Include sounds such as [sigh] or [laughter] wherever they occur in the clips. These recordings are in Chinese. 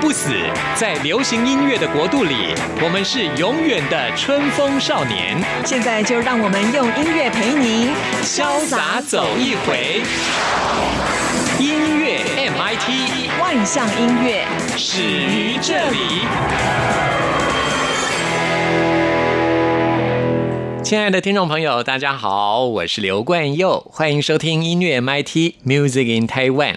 不死，在流行音乐的国度里，我们是永远的春风少年。现在就让我们用音乐陪您潇洒走一回。音乐 MIT，万象音乐始于这里。亲爱的听众朋友，大家好，我是刘冠佑，欢迎收听音乐 MIT Music in Taiwan。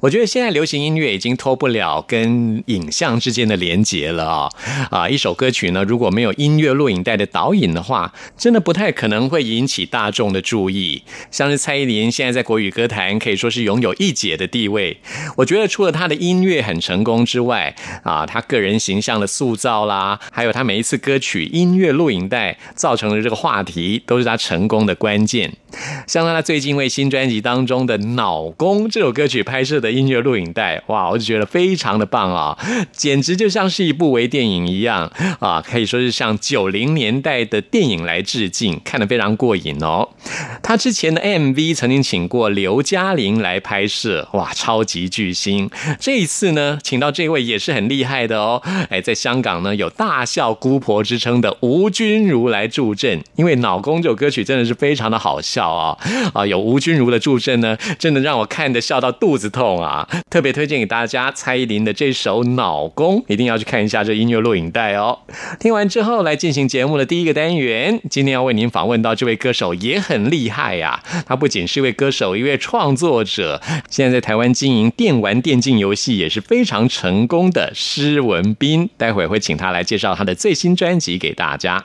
我觉得现在流行音乐已经脱不了跟影像之间的连结了啊啊！一首歌曲呢，如果没有音乐录影带的导引的话，真的不太可能会引起大众的注意。像是蔡依林现在在国语歌坛可以说是拥有一姐的地位。我觉得除了她的音乐很成功之外，啊，她个人形象的塑造啦，还有她每一次歌曲音乐录影带造成的这个话题，都是她成功的关键。像她最近为新专辑当中的《脑公》这首歌曲拍。摄的音乐录影带，哇，我就觉得非常的棒啊，简直就像是一部微电影一样啊，可以说是向九零年代的电影来致敬，看得非常过瘾哦。他之前的 MV 曾经请过刘嘉玲来拍摄，哇，超级巨星。这一次呢，请到这位也是很厉害的哦，哎，在香港呢有大笑姑婆之称的吴君如来助阵，因为《脑公》这首歌曲真的是非常的好笑啊啊，有吴君如的助阵呢，真的让我看的笑到肚子。痛啊！特别推荐给大家蔡依林的这首《脑公》，一定要去看一下这音乐录影带哦。听完之后，来进行节目的第一个单元。今天要为您访问到这位歌手也很厉害呀，他不仅是一位歌手，一位创作者，现在在台湾经营电玩电竞游戏也是非常成功的施文斌。待会会请他来介绍他的最新专辑给大家。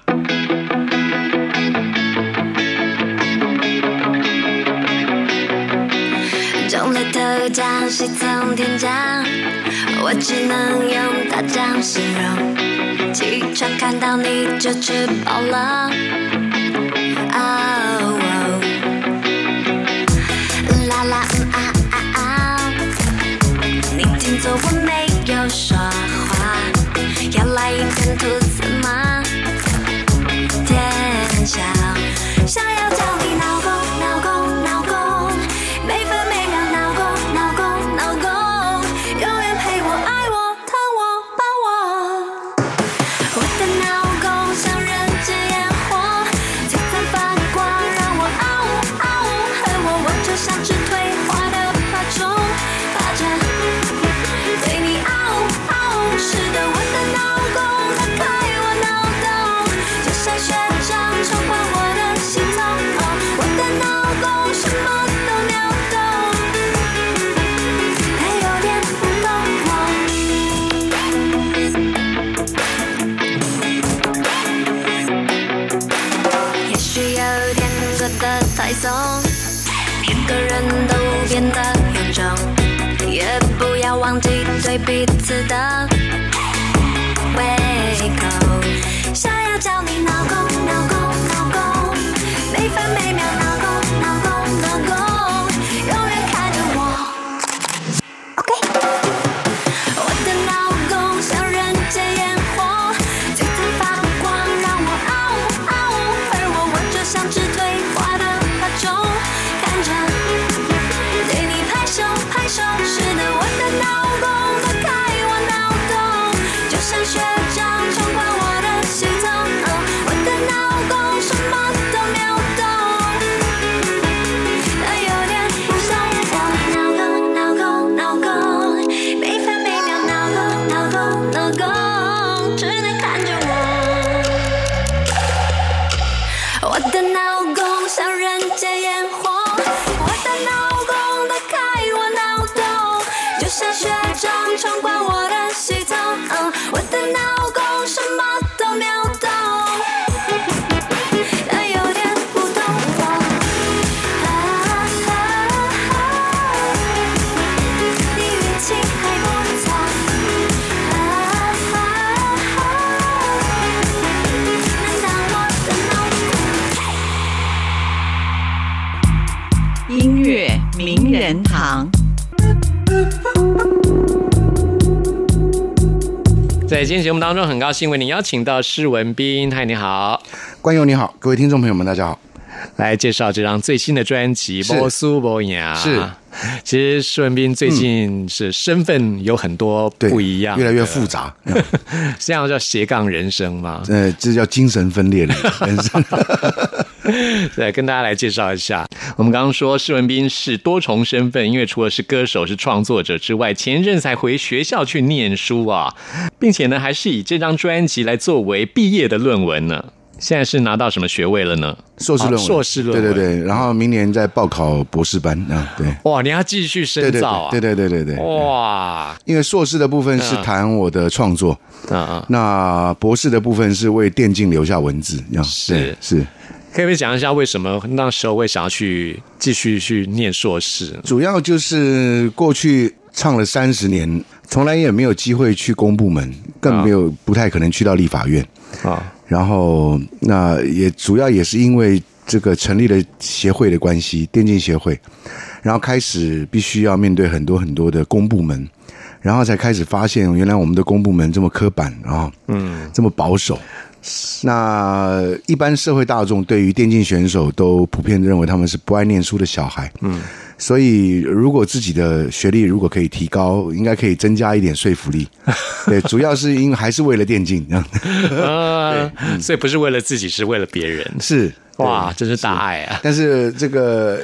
将喜从天降，我只能用大奖形容。起床看到你就吃饱了。啦啦啊啊啊！你听错，我没有说话。要来一点吐司吗？松，每个人都变得臃肿，也不要忘记对彼此的胃口。想要叫你闹。在今天节目当中，很高兴为您邀请到施文斌，嗨，你好，关友你好，各位听众朋友们，大家好。来介绍这张最新的专辑《波苏波雅》。是，其实施文斌最近是身份有很多，不一样，越来越复，杂。[laughs] 这样叫斜杠人生吗？呃，这叫精神分裂的人生。[laughs] [laughs] 对，跟大家来介绍一下。我们刚刚说施文斌是多重身份，因为除了是歌手、是创作者之外，前一阵才回学校去念书啊，并且呢，还是以这张专辑来作为毕业的论文呢。现在是拿到什么学位了呢？硕士论文，啊硕士论文。对对对，然后明年再报考博士班啊，对。哇，你要继续深造啊！对对对对对对，哇，因为硕士的部分是谈我的创作，啊啊，那博士的部分是为电竞留下文字，这样是对是。可以不可以讲一下为什么那时候会想要去继续去念硕士？主要就是过去唱了三十年，从来也没有机会去公部门，更没有不太可能去到立法院。啊，然后那也主要也是因为这个成立了协会的关系，电竞协会，然后开始必须要面对很多很多的公部门，然后才开始发现原来我们的公部门这么刻板啊，嗯，这么保守。那一般社会大众对于电竞选手都普遍认为他们是不爱念书的小孩，嗯，所以如果自己的学历如果可以提高，应该可以增加一点说服力。[laughs] 对，主要是因为还是为了电竞这样。[laughs] 啊，所以不是为了自己，是为了别人。是哇，对真是大爱啊！但是这个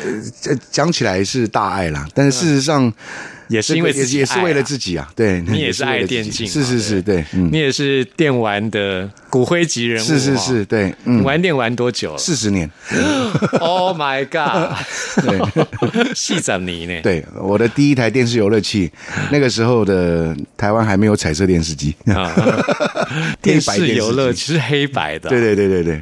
呃讲起来是大爱啦，但是事实上也是因为自己也也是为了，自己啊，对，你也是爱电竞嘛是是是，对，嗯，你也是电玩的骨灰级人物，是是是，对，你嗯，玩电玩多久了？四十年？[laughs] Oh my god！对。细长你呢？对，我的第一台电视游乐器，那个时候的台湾还没有彩色电视机，啊，[laughs] 电视游乐机其实黑白的，对对对对对，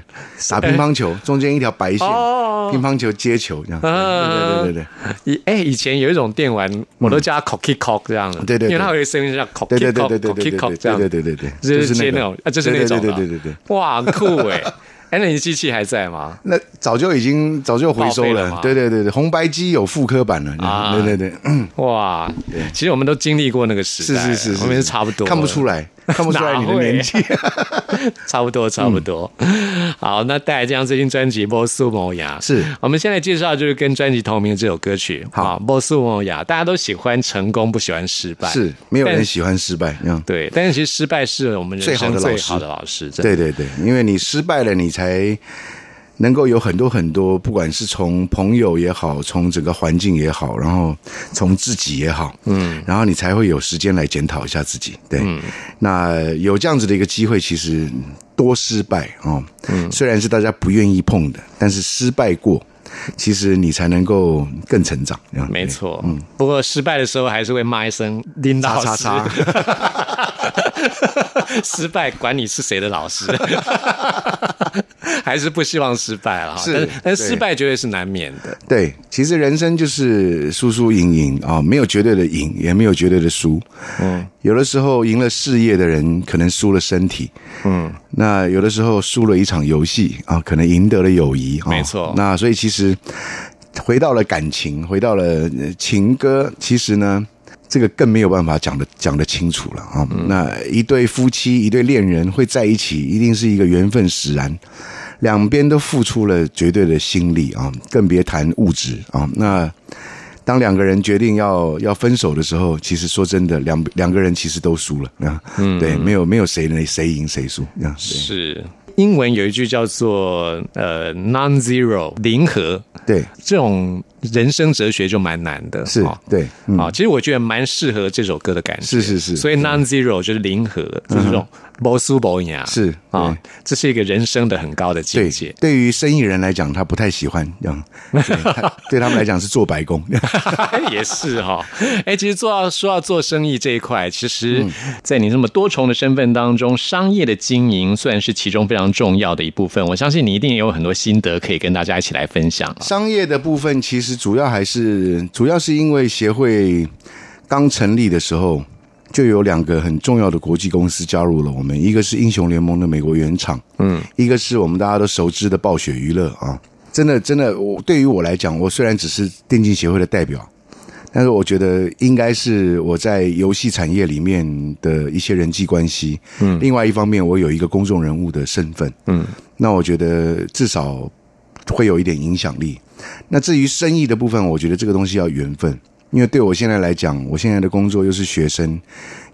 打乒乓球中间一条白线哦，乒乓球接球这样，嗯对对对。以哎，以前有一种电玩，我都叫它 cocky cock 这样的，对对对。因为它有一个声音叫 cocky 对对对 cock 这样，对对对对，就是接那种啊，就是那种，对对对对对对。哇，很酷哎！[laughs] 哎，那你机器还在吗？那早就已经早就回收了。对对对对，红白机有复刻版了，啊。对对对，嗯。哇，其实我们都经历过那个时是代，是是，我们是差不多，看不出来，看不出来你的年纪，[laughs] 差不多，差不多。好，那带来这张最新专辑《波苏摩雅》，是我们现在介绍就是跟专辑同名的这首歌曲。好波苏摩雅》，大家都喜欢成功，不喜欢失败，是没有人喜欢失败，嗯。对。但是其实失败是我们人生最最好的老师对对对，因为你失败了，你才能够有很多很多，不管是从朋友也好，从整个环境也好，然后从自己也好，嗯，然后你才会有时间来检讨一下自己。对，那有这样子的一个机会，其实多失败哦，嗯，虽然是大家不愿意碰的，但是失败过。其实你才能够更成长，没错。嗯，不过失败的时候还是会骂一声“林老师”，叉。[laughs] 失败管你是谁的老师，[laughs] [laughs] 还是不希望失败了哈。是但失败绝对是难免的。对，其实人生就是输输赢赢啊，没有绝对的赢，也没有绝对的输。嗯，有的时候赢了事业的人，可能输了身体。嗯，那有的时候输了一场游戏啊，可能赢得了友谊。啊没错那所以其实回到了感情，回到了呃情歌，其实呢。这个更没有办法讲的讲得清楚了啊！那一对夫妻、一对恋人会在一起，一定是一个缘分使然。两边都付出了绝对的心力啊，更别谈物质啊。那当两个人决定要要分手的时候，其实说真的，两两个人其实都输了啊。嗯，对，没有没有谁能谁赢谁输啊。是英文有一句叫做呃 non-zero 零和，对，这种人生哲学就蛮难的。是哦，对，嗯啊，其实我觉得蛮适合这首歌的感觉。是是是所以 non-zero 就是零和，就是这种波苏波雅。是啊对，这是一个人生的很高的境界。，对于生意人来讲，他不太喜欢这样，[laughs] 对他们来讲是做白工。[laughs] 也是哈、哎，其实做到说到做生意这一块，其实，嗯在你这么多重的身份当中，商业的经营算是其中非常重要的一部分。我相信你一定也有很多心得可以跟大家一起来分享啊。商业的部分其实主要还是主要是因为协会刚成立的时候，就有两个很重要的国际公司加入了我们，一个是英雄联盟的美国原厂，嗯，一个是我们大家都熟知的暴雪娱乐啊。真的，真的，我对于我来讲，我虽然只是电竞协会的代表，但是我觉得应该是我在游戏产业里面的一些人际关系，嗯，另外一方面我有一个公众人物的身份，嗯，那我觉得至少会有一点影响力。那至于生意的部分，我觉得这个东西要缘分，因为对我现在来讲，我现在的工作又是学生，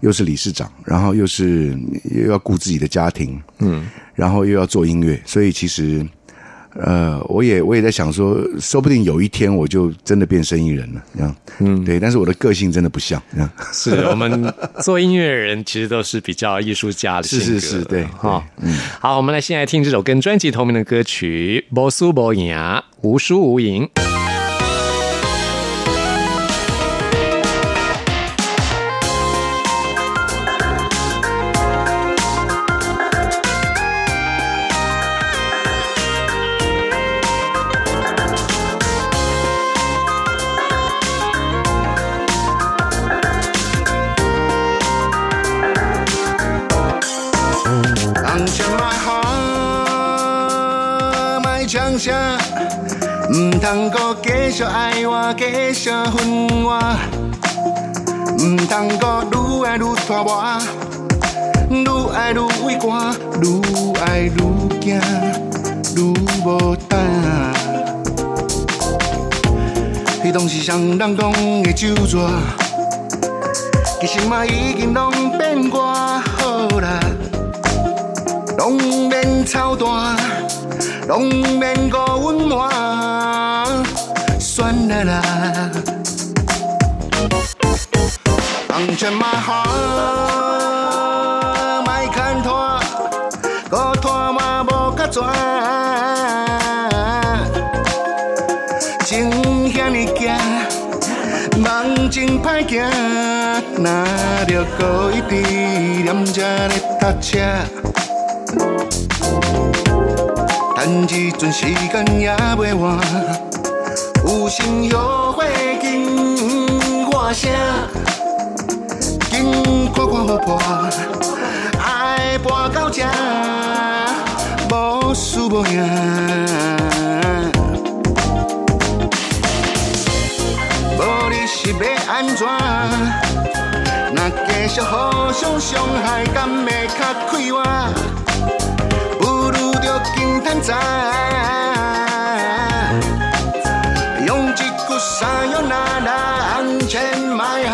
又是理事长，然后又是又要顾自己的家庭，嗯，然后又要做音乐，所以其实。呃，我也我也在想说，说不定有一天我就真的变生意人了，这样，嗯，对，但是我的个性真的不像，这样。是我们做音乐人，其实都是比较艺术家的性格，是是是，对，哈，嗯，好，我们来现在听这首跟专辑同名的歌曲《波苏波雅》，无输无赢。通阁继续爱我，继续恨我，唔通阁愈爱愈拖磨，愈爱愈畏寒，愈爱愈惊，愈无胆。彼当时双人讲的酒桌，其实嘛已经拢变我好啦，拢免操蛋，拢免顾阮满。算了啦，安全嘛好，莫牵拖，搁拖嘛无较绝。情遐尼惊，梦真歹行，哪着搁一直念这咧搭车？等一阵时间也袂晚。有心后悔，紧我声，紧看看好破，爱搬到这，无输无赢。无你是要安怎？若继续互相伤害，敢会较快活？淡淡，用一句沙哟那那安全买下。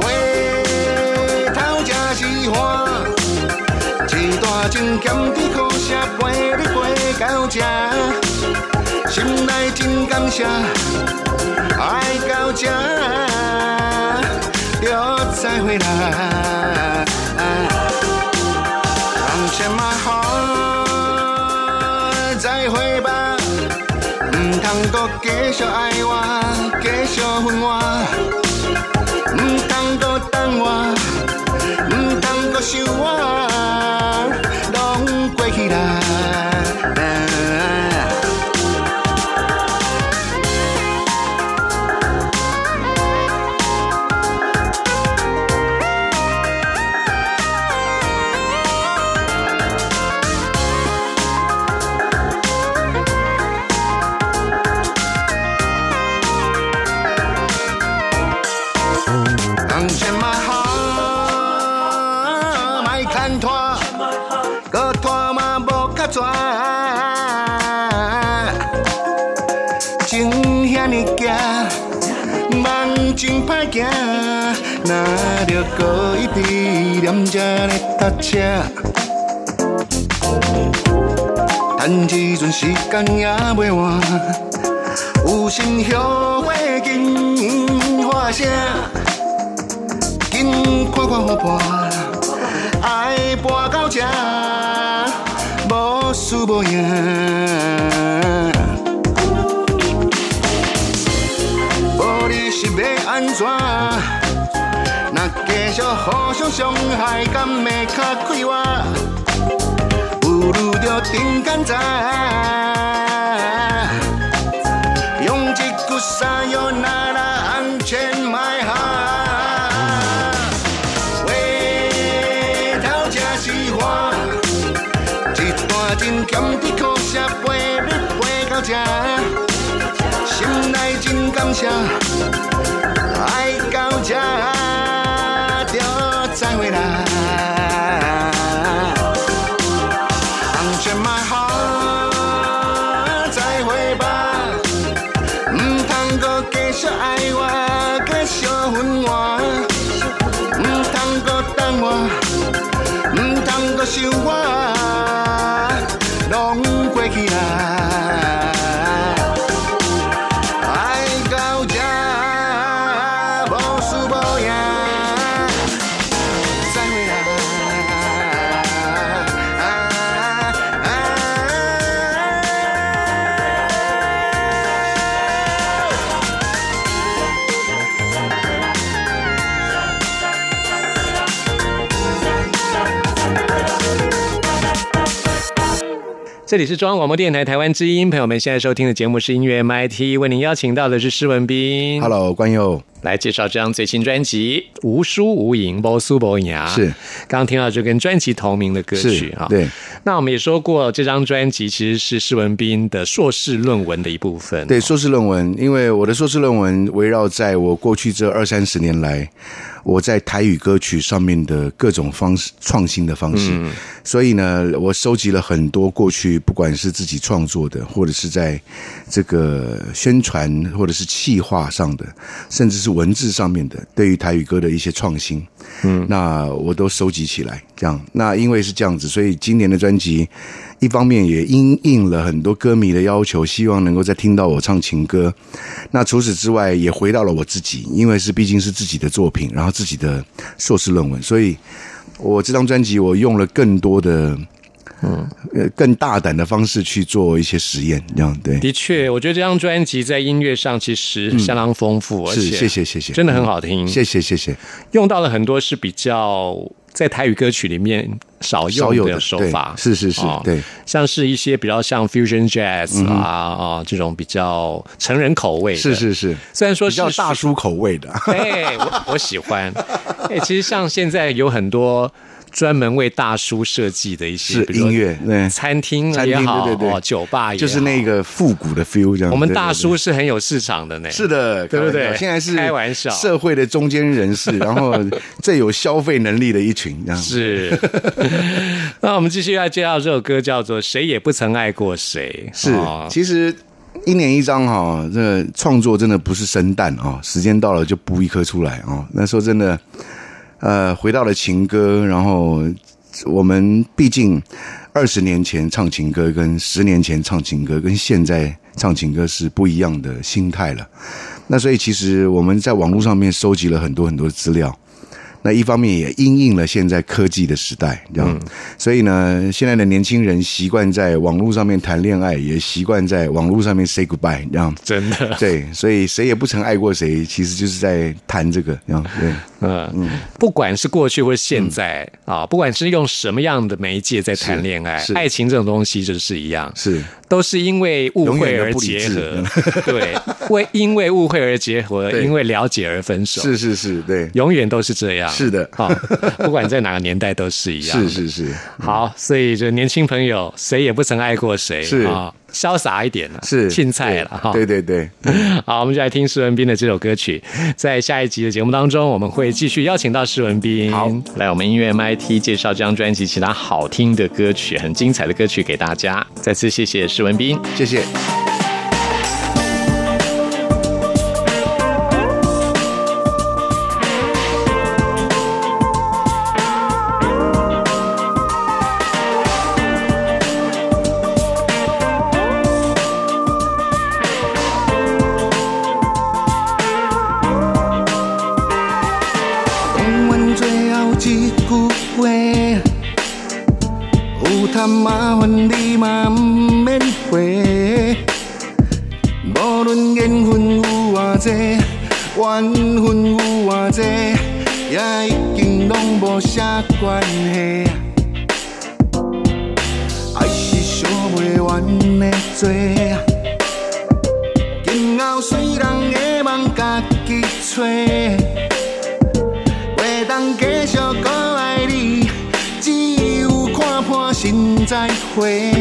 回头才是岸，一段真咸甜苦涩陪你过到这，心内真感谢，爱到这，就再会了。通搁继续爱我，继续恨我，唔通搁等我，唔通搁想我，拢过去啦。哪着搁一直念这咧搭车？等一阵时间也袂晚，有心后悔紧喊声，紧看看好破，爱搬到这，无输无赢。安怎？若继续互相伤害，敢会较快活？不如就顶干在，用一句撒由那爱到这就再会啦。Unchain my heart，再会吧。唔通搁继续爱我，继续分我，唔通搁等我，唔通搁想我，这里是中央广播电台台湾之音，朋友们现在收听的节目是音乐 MIT，为您邀请到的是施文斌 Hello，关佑，来介绍这张最新专辑《无输无赢》，不输不赢啊。是刚刚听到就跟专辑同名的歌曲啊。对。那我们也说过，这张专辑其实是施文斌的硕士论文的一部分。对，硕士论文，因为我的硕士论文围绕在我过去这二三十年来，我在台语歌曲上面的各种方式创新的方式，所以呢，我收集了很多过去不管是自己创作的，或者是在这个宣传或者是企划上的，甚至是文字上面的，对于台语歌的一些创新，嗯，那我都收集起来，这样。那因为是这样子，所以今年的专辑。一方面也因应了很多歌迷的要求，希望能够再听到我唱情歌。那除此之外，也回到了我自己，因为是毕竟是自己的作品，然后自己的硕士论文，所以我这张专辑我用了更多的。嗯，呃，更大胆的方式去做一些实验，这样对。的确，我觉得这张专辑在音乐上其实相当丰富，而且谢谢谢谢，真的很好听。谢谢谢谢，用到了很多是比较在台语歌曲里面少用的手法，是是是哦对，像是一些比较像 fusion jazz 啊啊这种比较成人口味的，是是是，虽然说是比较大叔口味的，[laughs] 哎，我我喜欢。哎，其实像现在有很多专门为大叔设计的一些是音乐对餐厅也好，对对对哦酒吧也好就是那个复古的 feel 这样。我们大叔是很有市场的呢。是的，对不对现在是开玩笑社会的中间人士，[laughs] 然后最有消费能力的一群，这样是。[laughs] 那我们继续要介绍这首歌，叫做《谁也不曾爱过谁》。是哦，其实一年一张哈，这个创作真的不是生蛋啊，时间到了就补一颗出来啊。那时候真的，呃，回到了情歌，然后我们毕竟二十年前唱情歌跟十年前唱情歌跟现在唱情歌是不一样的心态了。那所以其实我们在网络上面收集了很多很多资料。那一方面也因应了现在科技的时代，这样，所以呢，现在的年轻人习惯在网络上面谈恋爱，也习惯在网络上面 say goodbye，这样。真的，对，所以谁也不曾爱过谁，其实就是在谈这个，这样对。嗯，不管是过去或是现在啊，不管是用什么样的媒介在谈恋爱爱情这种东西就是一样，是。都是因为误会而结合，[laughs] 对，为因为误会而结合，因为了解而分手，是是是，对，永远都是这样，是的。啊，不管在哪个年代都是一样，[laughs] 是是是。好，所以就年轻朋友谁也不曾爱过谁，是。啊，潇洒一点了，是青菜了哈。对对对，[laughs] 好，我们就来听施文斌的这首歌曲。在下一集的节目当中，我们会继续邀请到施文斌，好，来我们音乐 MIT 介绍这张专辑其他好听的歌曲，很精彩的歌曲给大家。再次谢谢施文斌。谢谢。有偌济，也已经拢无啥关系。爱是想袂完的多。今后虽人的梦家己找。袂当继续搁爱你，只有看破心再会。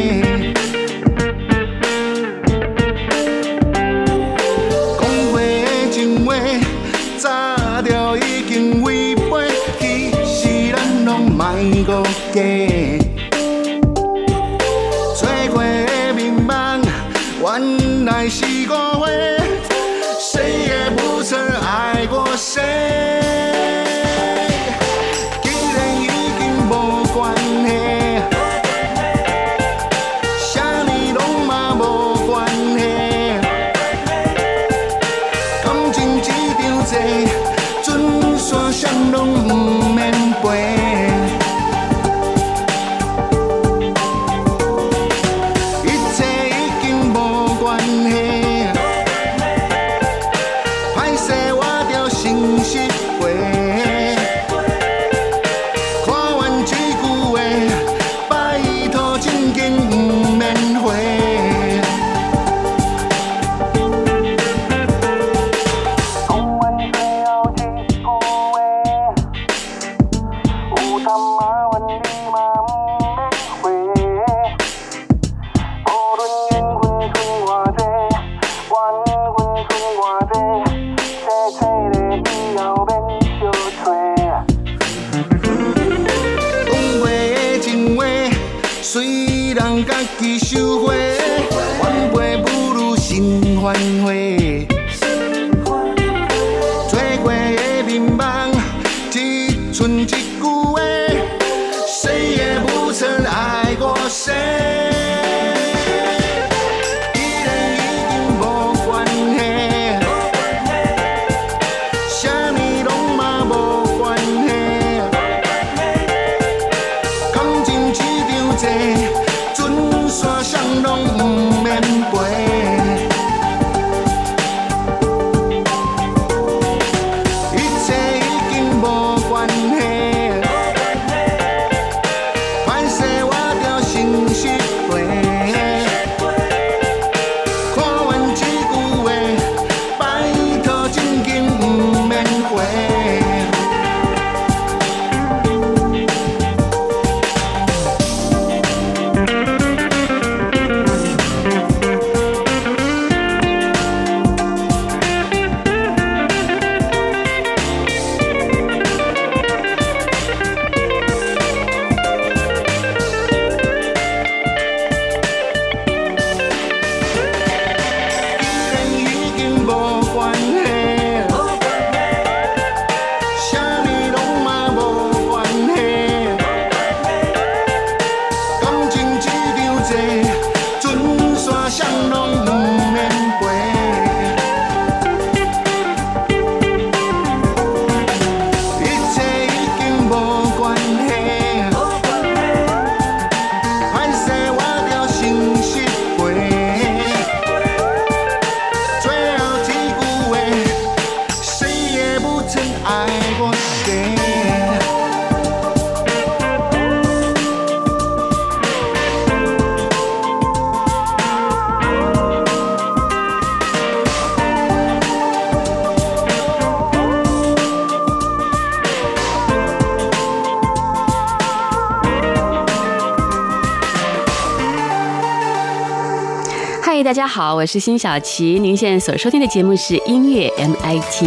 大家好，我是辛晓琪。您现在所收听的节目是音乐 MIT。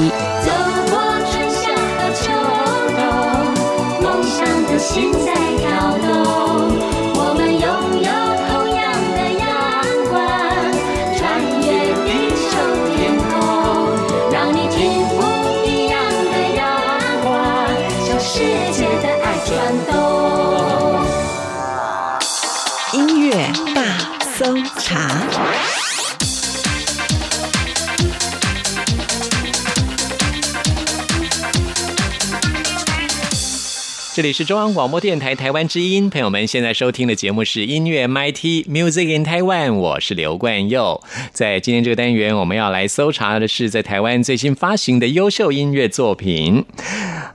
走过春夏和秋冬，梦想的心这里是中央广播电台台湾之音，朋友们现在收听的节目是音乐 MIT Music in Taiwan，我是刘冠佑。在今天这个单元，我们要来搜查的是在台湾最新发行的优秀音乐作品。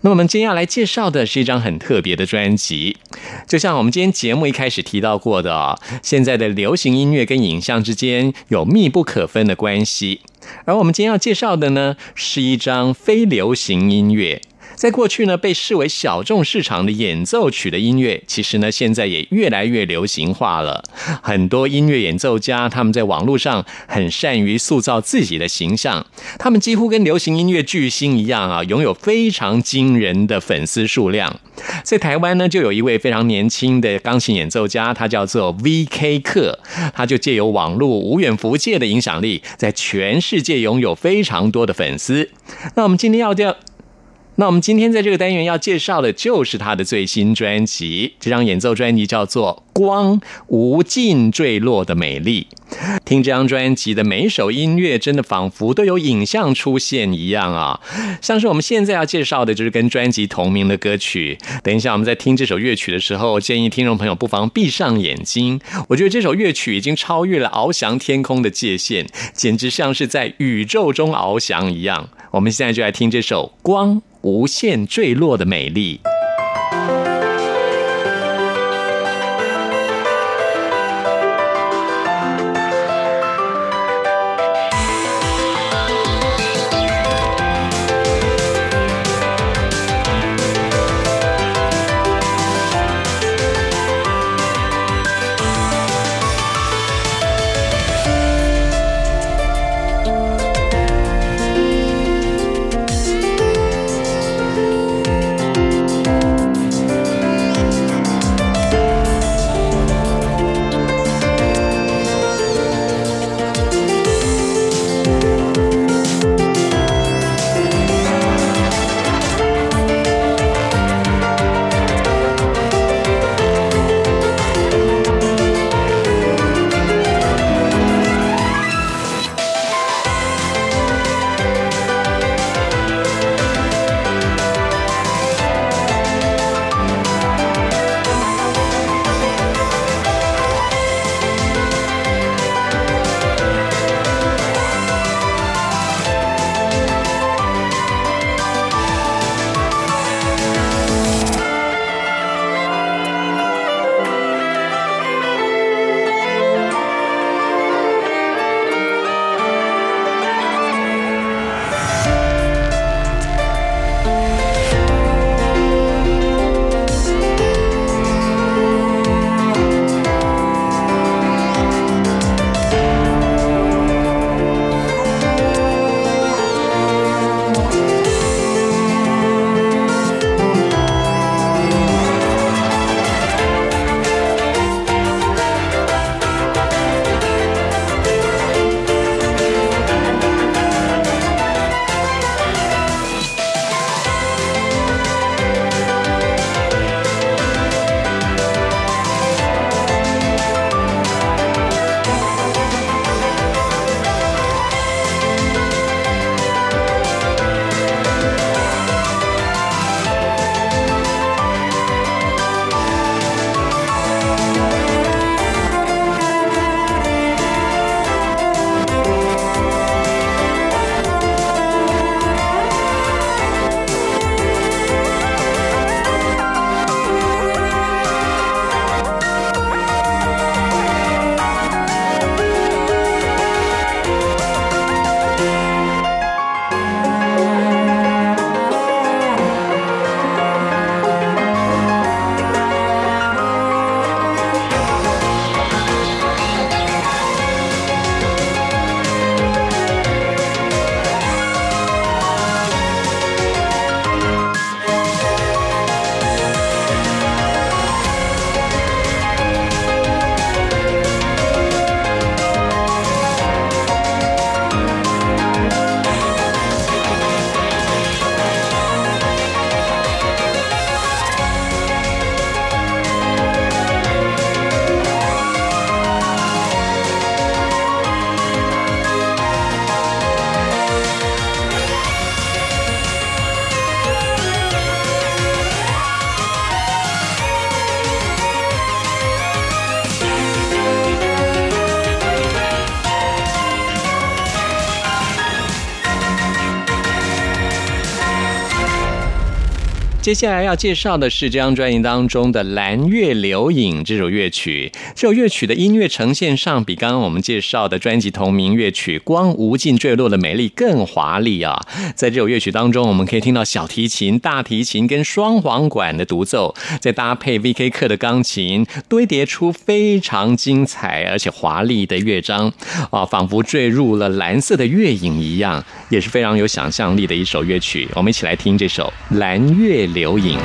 那我们今天要来介绍的是一张很特别的专辑，就像我们今天节目一开始提到过的啊，现在的流行音乐跟影像之间有密不可分的关系。而我们今天要介绍的呢，是一张非流行音乐。在过去呢，被视为小众市场的演奏曲的音乐，其实呢，现在也越来越流行化了。很多音乐演奏家，他们在网络上很善于塑造自己的形象，他们几乎跟流行音乐巨星一样啊，拥有非常惊人的粉丝数量。在台湾呢，就有一位非常年轻的钢琴演奏家，他叫做 V.K. 克，他就借由网络无远弗届的影响力，在全世界拥有非常多的粉丝。那我们今天要调。那我们今天在这个单元要介绍的就是他的最新专辑，这张演奏专辑叫做《光无尽坠落的美丽》。听这张专辑的每一首音乐，真的仿佛都有影像出现一样啊！像是我们现在要介绍的，就是跟专辑同名的歌曲。等一下我们在听这首乐曲的时候，建议听众朋友不妨闭上眼睛。我觉得这首乐曲已经超越了翱翔天空的界限，简直像是在宇宙中翱翔一样。我们现在就来听这首《光无限坠落的美丽》。接下来要介绍的是这张专辑当中的《蓝月流影》这首乐曲。这首乐曲的音乐呈现上，比刚刚我们介绍的专辑同名乐曲《光无尽坠落的美丽》更华丽啊！在这首乐曲当中，我们可以听到小提琴、大提琴跟双簧管的独奏，再搭配 V.K. 克的钢琴，堆叠出非常精彩而且华丽的乐章啊，仿佛坠入了蓝色的月影一样，也是非常有想象力的一首乐曲。我们一起来听这首《蓝月留影》。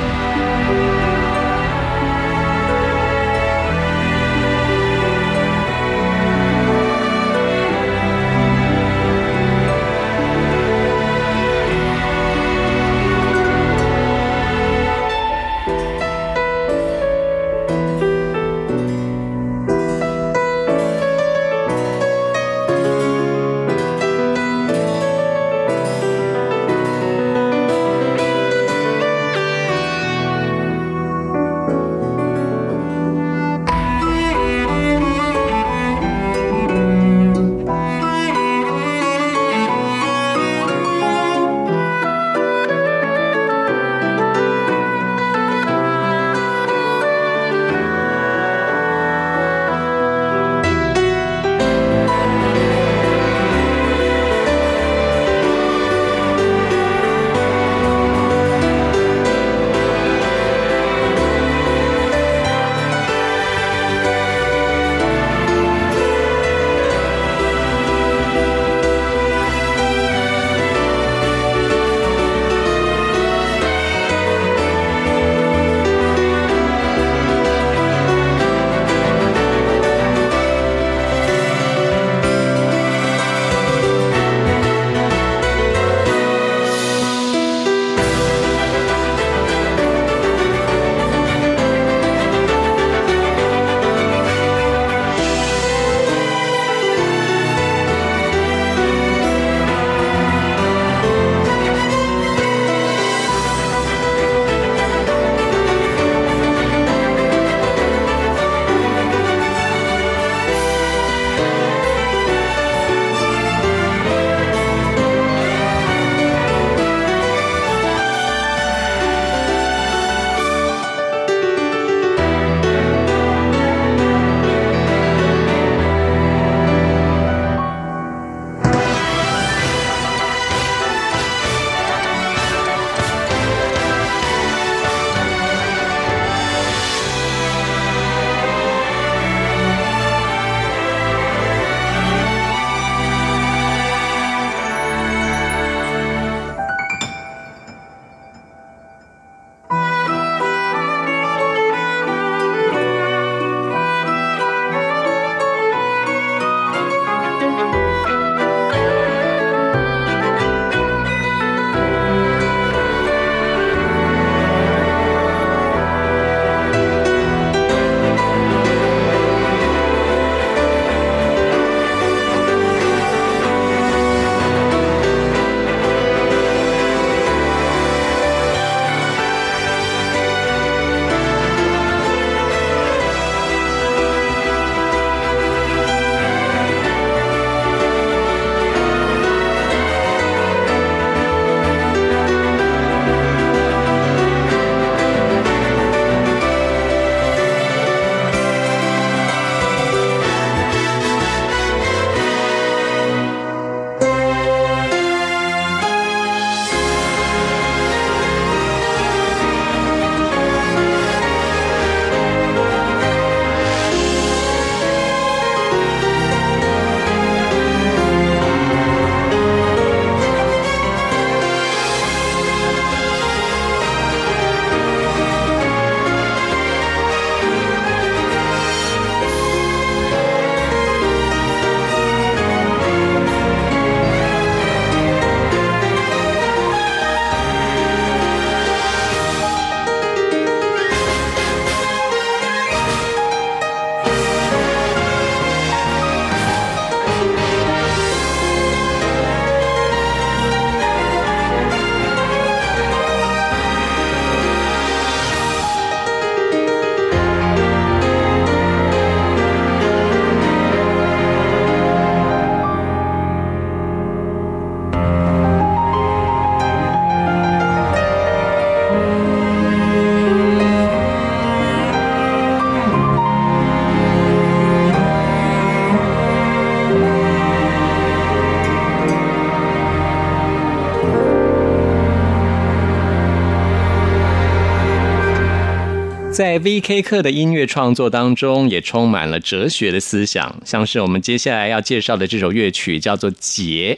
在 V.K. 课的音乐创作当中，也充满了哲学的思想，像是我们接下来要介绍的这首乐曲，叫做《结》。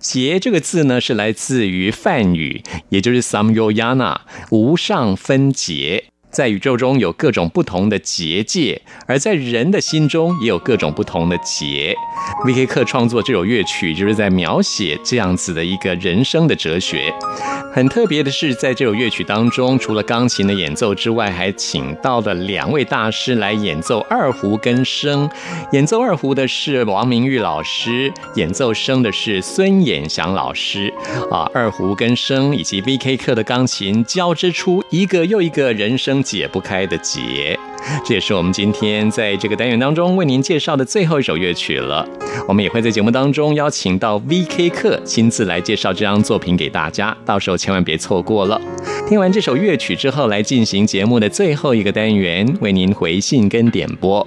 结这个字呢，是来自于梵语，也就是 Samyoyana，无上分结。在宇宙中有各种不同的结界，而在人的心中也有各种不同的结。V.K. 课创作这首乐曲，就是在描写这样子的一个人生的哲学。很特别的是，在这首乐曲当中，除了钢琴的演奏之外，还请到了两位大师来演奏二胡跟笙。演奏二胡的是王明玉老师，演奏笙的是孙衍祥老师。啊，二胡跟笙以及 V.K. 课的钢琴交织出一个又一个人生解不开的结。[laughs] 这也是我们今天在这个单元当中为您介绍的最后一首乐曲了。我们也会在节目当中邀请到 V.K. 课亲自来介绍这张作品给大家，到时候千万别错过了。听完这首乐曲之后，来进行节目的最后一个单元，为您回信跟点播。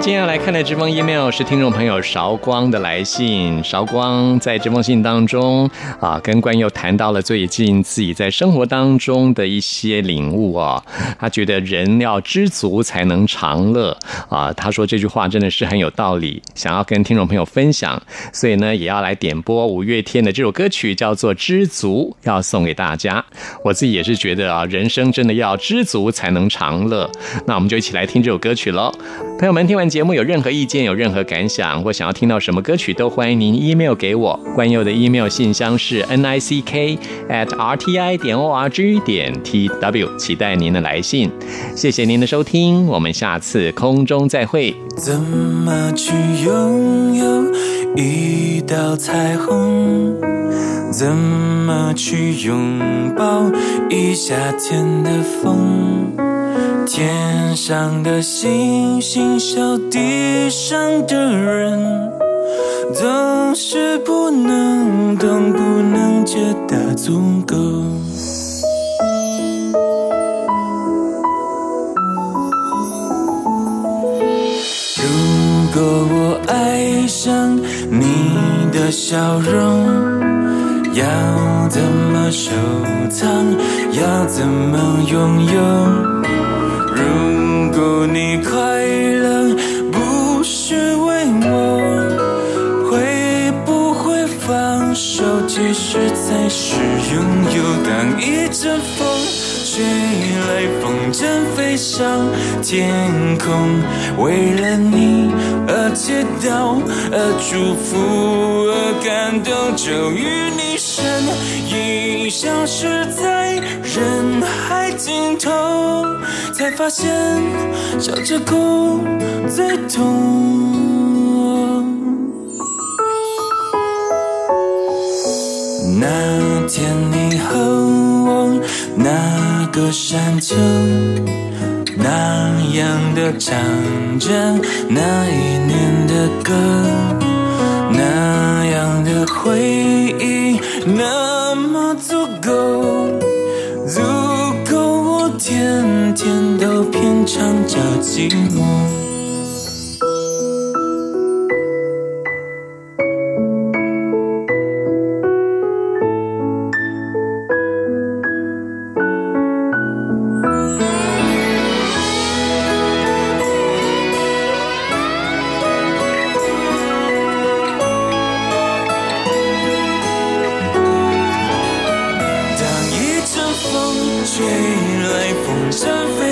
今天要来看的这封 email 是听众朋友韶光的来信。韶光在这封信当中啊，跟关佑谈到了最近自己在生活当中的一些领悟哦。他觉得人要知足才能长乐啊。他说这句话真的是很有道理，想要跟听众朋友分享，所以呢，也要来点播五月天的这首歌曲，叫做《知足》，要送给大家。我自己也是觉得啊，人生真的要知足才能长乐。那我们就一起来听这首歌曲喽。朋友们，听完节目有任何意见、有任何感想，或想要听到什么歌曲，都欢迎您 email 给我。关佑的 email 信箱是 n i c k at r t i 点 o r g 点 t w，期待您的来信。谢谢您的收听，我们下次空中再会。怎么去拥有一道彩虹？怎么去拥抱一夏天的风？天上的星星笑地上的人，总是不能懂，不能觉得足够。如果我爱上你的笑容，要怎么收藏？要怎么拥有？拥有。当一阵风吹来，风筝飞上天空，为了你而祈祷，而祝福，而感动，终于你身影消失在人海尽头，才发现笑着哭最痛。个山丘，那样的唱着那一年的歌，那样的回忆那么足够，足够我天天都品尝着寂寞。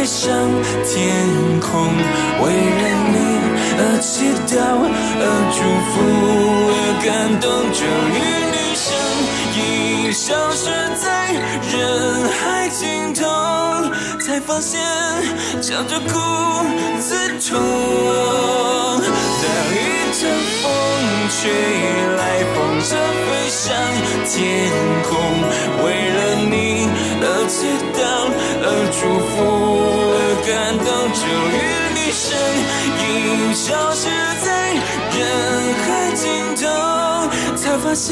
上天空，为了你而祈祷，而祝福，而感动，终于你身影消失在人海尽，才发现笑着哭最痛。当一阵风吹来，风筝飞上天空，为了你而祈祷，而祝福，而感动，终于你身影消失在人海尽头，才发现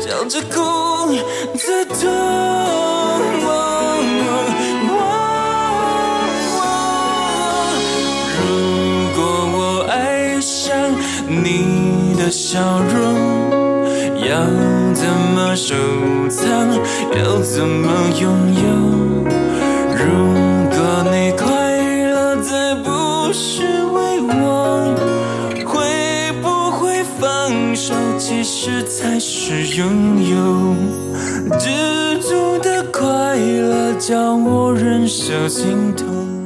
笑着哭最痛。的笑容，要怎么收藏？要怎么拥有？如果你快乐，再不是为我，会不会放手？其实才是拥有。知足的快乐，叫我忍受心痛。